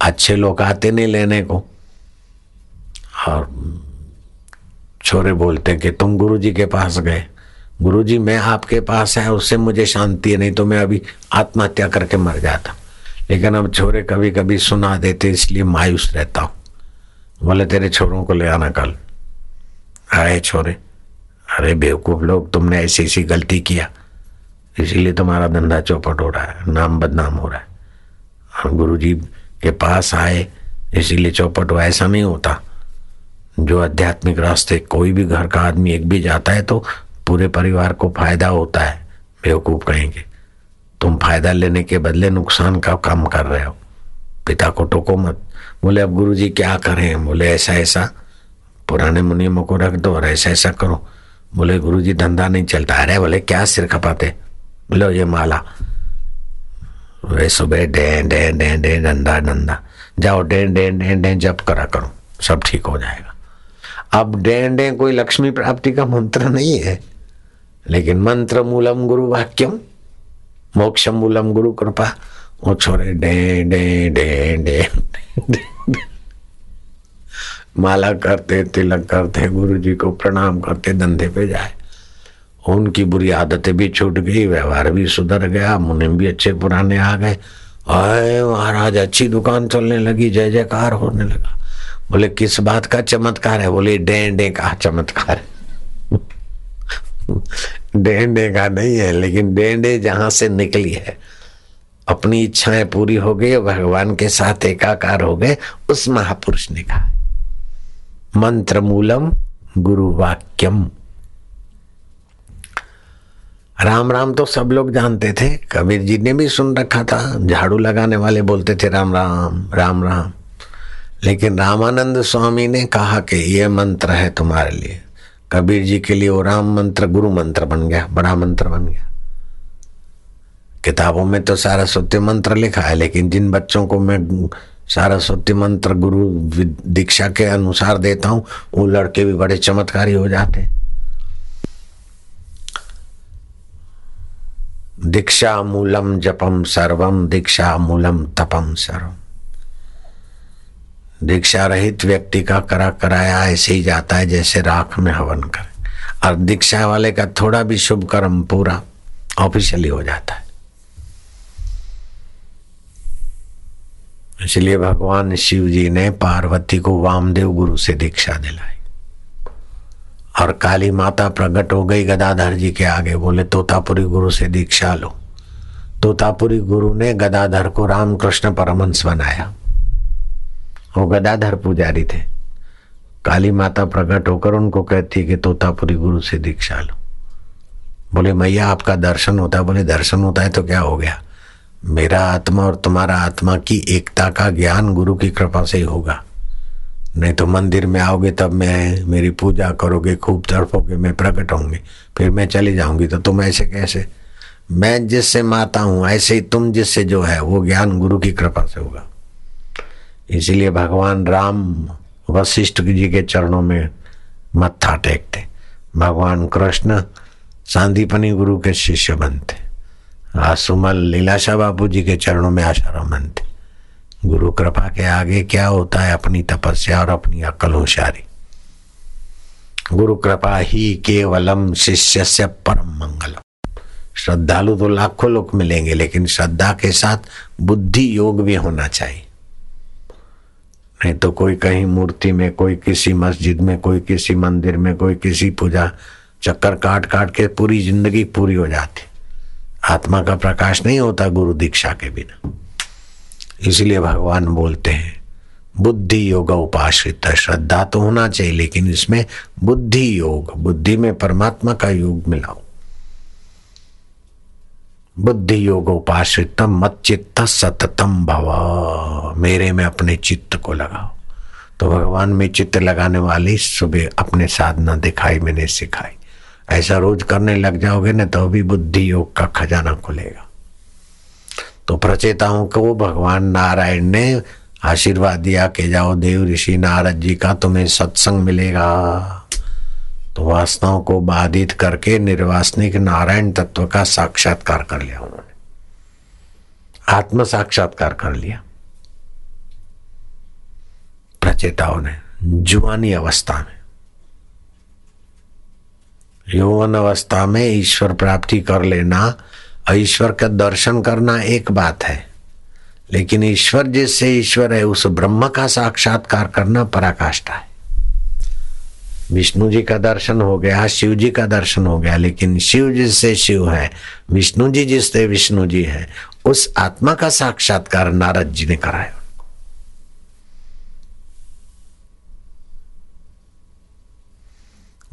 अच्छे लोग आते नहीं लेने को। और छोरे बोलते कि तुम गुरुजी के पास गए। गुरुजी, मैं आपके पास है, उससे मुझे शांति है नहीं तो मैं अभी आत्महत्या करके मर जाता। लेकिन अब छोरे कभी कभी सुना देते, इसलिए मायूस रहता हूँ। बोले, तेरे छोरों को ले आना कल। आए छोरे। अरे, बेवकूफ़ लोग, तुमने ऐसी ऐसी गलती किया। इसीलिए तुम्हारा धंधा चौपट हो रहा है, नाम बदनाम हो रहा है। गुरु जी के पास आए, इसीलिए चौपट हुआ ऐसा नहीं होता। जो आध्यात्मिक रास्ते, कोई भी घर का आदमी एक भी जाता है तो पूरे परिवार को फ़ायदा होता है, बेवकूफ़ कहेंगे। तुम फ़ायदा लेने के बदले नुकसान का काम कर रहे हो। पिता को टोको मत। बोले, अब गुरु जी क्या करें? बोले, ऐसा ऐसा। पुराने मुनियमों को रख दो और ऐसा ऐसा करो। बोले गुरु जी धंधा नहीं चलता। अरे, बोले, क्या सिर खपाते? बोले, ये माला। वे सुबह डे डे डे डे, डंडा डंडा। जाओ, डे डे डे डे जब करा करो। सब ठीक हो जाएगा। अब डे डे कोई लक्ष्मी प्राप्ति का मंत्र नहीं है। लेकिन मंत्र मूलम गुरु वाक्यम मोक्ष मूलम गुरु कृपा। वो छोरे डे डे डे डे, माला करते तिलक करते गुरु जी को प्रणाम करते धंधे पे जाए। उनकी बुरी आदतें भी छूट गई व्यवहार भी सुधर गया मुनिम भी अच्छे पुराने आ गए। महाराज अच्छी दुकान चलने लगी जय जयकार होने लगा। बोले, किस बात का चमत्कार है? बोले डे डे का चमत्कार डेंडे का नहीं है, लेकिन डेंडे जहाँ से निकली है, अपनी इच्छाएँ पूरी हो गई भगवान के साथ एकाकार हो गए, उस महापुरुष ने कहा मंत्र मूलम गुरु वाक्यम राम राम तो सब लोग जानते थे, कबीर जी ने भी सुन रखा था, झाड़ू लगाने वाले बोलते थे, राम राम राम राम। लेकिन रामानंद स्वामी ने कहा कि यह मंत्र है तुम्हारे लिए। कबीर जी के लिए वो राम मंत्र, गुरु मंत्र बन गया, बड़ा मंत्र बन गया। किताबों में तो सारा सत्य मंत्र लिखा है, लेकिन जिन बच्चों को मैं सारा सत्य मंत्र, गुरु दीक्षा के अनुसार देता हूँ, वो लड़के भी बड़े चमत्कारी हो जाते दीक्षा मूलम जपम सर्वम, दीक्षा मूलम तपम सर्वम। दीक्षा रहित व्यक्ति का करा कराया ऐसे ही जाता है, जैसे राख में हवन करे। और दीक्षा वाले का थोड़ा भी शुभ कर्म पूरा ऑफिशियली हो जाता है। इसलिए भगवान शिव जी ने पार्वती को वामदेव गुरु से दीक्षा दिलाई। और काली माता प्रकट हो गई गदाधर जी के आगे, बोले, तोतापुरी गुरु से दीक्षा लो। तोतापुरी गुरु ने गदाधर को रामकृष्ण परमंश बनाया। वो गदाधर पुजारी थे। काली माता प्रकट होकर उनको कहती कि, तोतापुरी गुरु से दीक्षा लो। बोले, मैया, आपका दर्शन होता है। बोले, दर्शन होता है तो क्या हो गया? मेरा आत्मा और तुम्हारा आत्मा की एकता का ज्ञान गुरु की कृपा से ही होगा। नहीं तो मंदिर में आओगे तब मैं, मेरी पूजा करोगे, खूब तड़पोगे मैं प्रकट होंगे फिर मैं चली जाऊँगी। तो तुम ऐसे कैसे? मैं जिससे माता हूँ, ऐसे ही तुम जिससे जो है, वो ज्ञान गुरु की कृपा से होगा। इसीलिए भगवान राम वशिष्ठ जी के चरणों में मत्था टेकते। भगवान कृष्ण सांदीपनी गुरु के शिष्य बनते। आसुमल लीलाशाह बाबू जी के चरणों में आशाराम बनते। गुरु कृपा के आगे क्या होता है अपनी तपस्या और अपनी अकल होशारी। गुरु कृपा ही केवलम शिष्य से परम मंगलम। श्रद्धालु तो लाखों लोग मिलेंगे, लेकिन श्रद्धा के साथ बुद्धि योग भी होना चाहिए। नहीं तो कोई कहीं मूर्ति में, कोई किसी मस्जिद में, कोई किसी मंदिर में, कोई किसी पूजा चक्कर काट काट के पूरी ज़िंदगी पूरी हो जाती। आत्मा का प्रकाश नहीं होता गुरु दीक्षा के बिना। इसलिए भगवान बोलते हैं, बुद्धि योग उपाश्रित, श्रद्धा तो होना चाहिए, लेकिन इसमें बुद्धि योग, बुद्धि में परमात्मा का योग मिलाओ। बुद्धि योग उपाश्रितम मत चित्त सततम भव। मेरे में अपने चित्त को लगाओ। तो भगवान में चित्त लगाने वाली सुबह अपने साधना दिखाई मैंने सिखाई। ऐसा रोज करने लग जाओगे ना तो भी बुद्धि योग का खजाना खुलेगा। तो प्रचेता हूँ कि भगवान नारायण ने आशीर्वाद दिया कि जाओ देव ऋषि नारद जी का तुम्हें सत्संग मिलेगा। तो वासनाओं को बाधित करके निर्वासनिक नारायण तत्व का साक्षात्कार कर लिया उन्होंने। आत्म साक्षात्कार कर लिया। प्रचेताओं ने जुआनी अवस्था में। यौवन अवस्था में ईश्वर प्राप्ति कर लेना, ईश्वर का दर्शन करना एक बात है। लेकिन ईश्वर जिससे ईश्वर है, उस ब्रह्म का साक्षात्कार करना पराकाष्ठा है। विष्णु जी का दर्शन हो गया, शिव जी का दर्शन हो गया, लेकिन शिव जिससे शिव है, विष्णु जी जिससे विष्णु जी है, उस आत्मा का साक्षात्कार नारद जी ने कराया।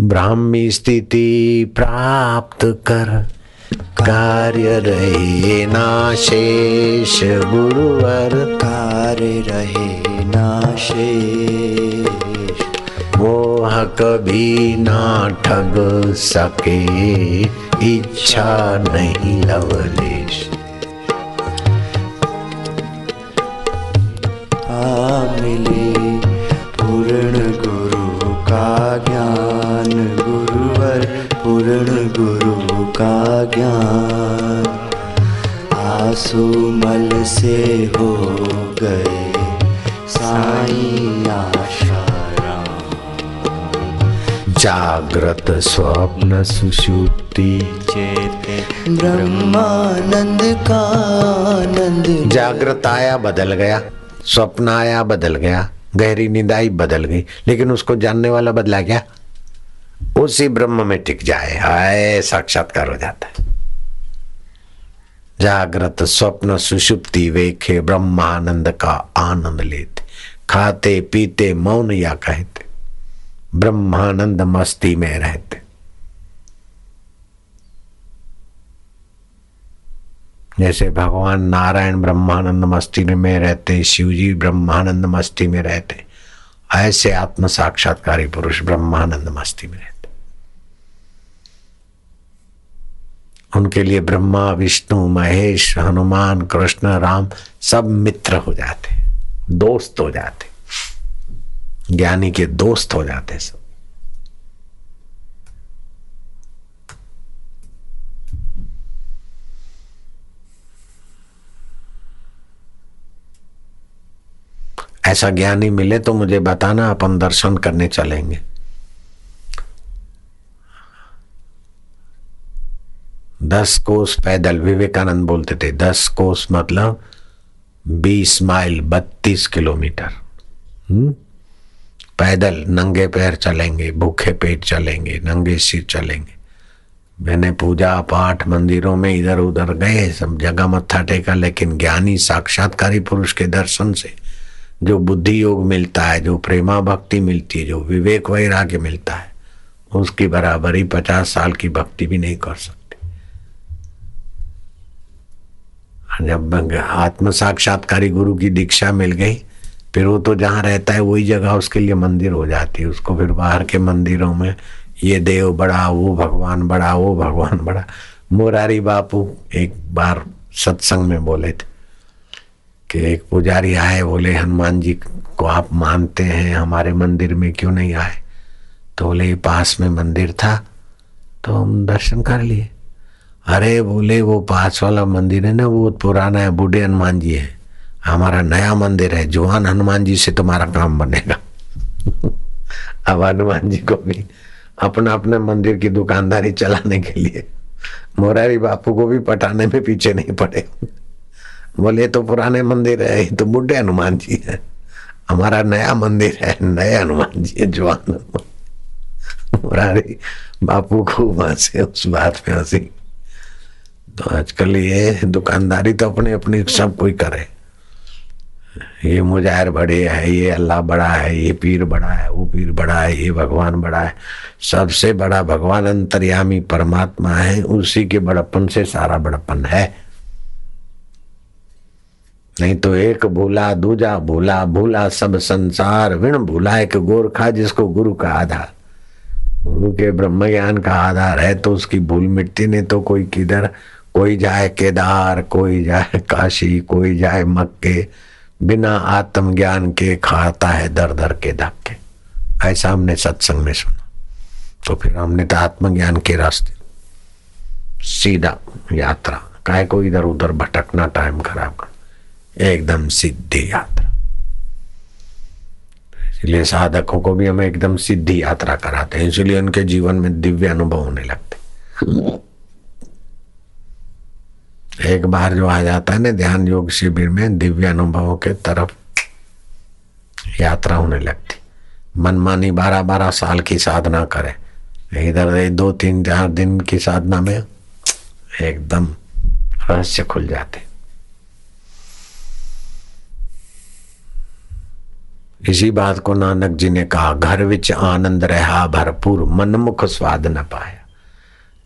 ब्राह्मी स्थिति प्राप्त कर, कार्य रहे ना शेष गुरुवर। कार्य रहे ना शेष। मोह कभी ना ठग सके इच्छा नहीं लवलेश सुषुप्ति चेते ब्रह्मानंद का आनंद जागृत आया बदल गया स्वप्न आया बदल गया गहरी नींद आई बदल गई लेकिन उसको जानने वाला बदला क्या? उसी ब्रह्म में टिक जाए आए साक्षात्कार हो जाता है। जागृत स्वप्न सुषुप्ति वेखे ब्रह्मानंद का आनंद लेते खाते पीते मौन या कहते ब्रह्मानंद मस्ती में रहते। जैसे भगवान नारायण ब्रह्मानंद मस्ती में रहते शिव जी ब्रह्मानंद मस्ती में रहते, ऐसे आत्म साक्षात्कारी पुरुष ब्रह्मानंद मस्ती में रहते। उनके लिए ब्रह्मा, विष्णु, महेश, हनुमान, कृष्ण, राम सब मित्र हो जाते, दोस्त हो जाते, ज्ञानी के दोस्त हो जाते सब। ऐसा ज्ञानी मिले तो मुझे बताना, अपन दर्शन करने चलेंगे। दस कोस पैदल, विवेकानंद बोलते थे, दस कोस मतलब बीस माइल बत्तीस किलोमीटर। हम्म? पैदल, नंगे पैर चलेंगे, भूखे पेट चलेंगे, नंगे सिर चलेंगे। मैंने पूजा पाठ मंदिरों में इधर उधर गए, सब जगह मत्था टेका, लेकिन ज्ञानी साक्षात्कारी पुरुष के दर्शन से जो बुद्धि योग मिलता है, जो प्रेमा भक्ति मिलती है, जो विवेक वैराग्य मिलता है, उसकी बराबरी पचास साल की भक्ति भी नहीं कर सकती। जब आत्म साक्षात्कारी गुरु की दीक्षा मिल गई, फिर वो तो जहाँ रहता है, वही जगह उसके लिए मंदिर हो जाती है। उसको फिर बाहर के मंदिरों में, ये देव बड़ा, वो भगवान बड़ा, वो भगवान बड़ा। मोरारी बापू एक बार सत्संग में बोले थे कि एक पुजारी आए, बोले, हनुमान जी को आप मानते हैं, हमारे मंदिर में क्यों नहीं आए? तो बोले पास में मंदिर था तो हम दर्शन कर लिए। अरे, बोले, वो पास वाला मंदिर है ना, वो पुराना है, बूढ़े हनुमान जी है। हमारा नया मंदिर है जुआन हनुमान जी से तुम्हारा काम बनेगा। अब हनुमान जी को भी अपना अपने मंदिर की दुकानदारी चलाने के लिए, मोरारी बापू को भी पटाने में पीछे नहीं पड़े। बोले तो पुराने मंदिर है, ये तो बुढ़े हनुमान जी है। हमारा नया मंदिर है, नए हनुमान जी है, जवान हनुमान मुरारी बापू को हंसे उस बात में हँसी। तो आजकल ये दुकानदारी तो अपने अपनी सब कोई करे। ये मुजाहिर बड़े है, ये अल्लाह बड़ा है, ये पीर बड़ा है, वो पीर बड़ा है, ये भगवान बड़ा है। सबसे बड़ा भगवान अंतर्यामी परमात्मा है, उसी के बड़प्पन से सारा बड़प्पन है। नहीं तो एक भूला, दूजा भूला भूला सब संसार। विण भूला एक गोरखा जिसको गुरु का आधार। गुरु के ब्रह्म ज्ञान का आधार है तो उसकी भूल मिट्टी ने तो कोई किधर, कोई जाए केदार, कोई जाए काशी, कोई जाए मक्के। बिना आत्म ज्ञान के खाता है दर दर के धक्के। ऐसा हमने सत्संग में सुना। तो फिर हमने तो आत्मज्ञान के रास्ते। सीधा यात्रा। काय को इधर उधर भटकना टाइम खराब कर एकदम सिद्धि यात्रा। इसलिए साधकों को भी हम एकदम सिद्धि यात्रा कराते हैं, इसलिए उनके जीवन में दिव्य अनुभव होने लगते एक बार जो आ जाता है ना ध्यान योग शिविर में, दिव्य अनुभवों के तरफ़ यात्रा होने लगती। मनमानी बारह बारह साल की साधना करे। इधर दो तीन चार दिन की साधना में एकदम रहस्य खुल जाते। इसी बात को नानक जी ने कहा, घर विच आनंद रहा भरपूर, मनमुख स्वाद न पाया।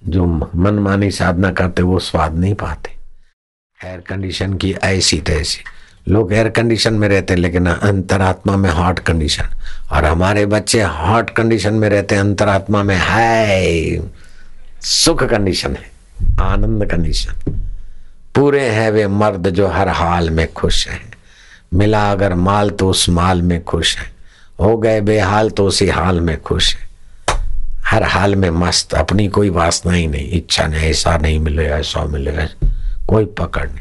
जो मनमानी साधना करते, वो स्वाद नहीं पाते। एयर कंडीशन की ऐसी तैसी। लोग एयर कंडीशन में रहते हैं लेकिन अंतरात्मा में हॉट कंडीशन और हमारे बच्चे हॉट कंडीशन में रहते हैं अंतरात्मा में है सुख कंडीशन है, आनंद कंडीशन पूरे हैं वे मर्द जो हर हाल में खुश हैं। मिला अगर माल तो उस माल में खुश है। हो गए बेहाल तो उसी हाल में खुश है। हर हाल में मस्त, अपनी कोई वासना ही नहीं, इच्छा नहीं, ऐसा नहीं मिलेगा, ऐसा मिलेगा। कोई पकड़ नहीं।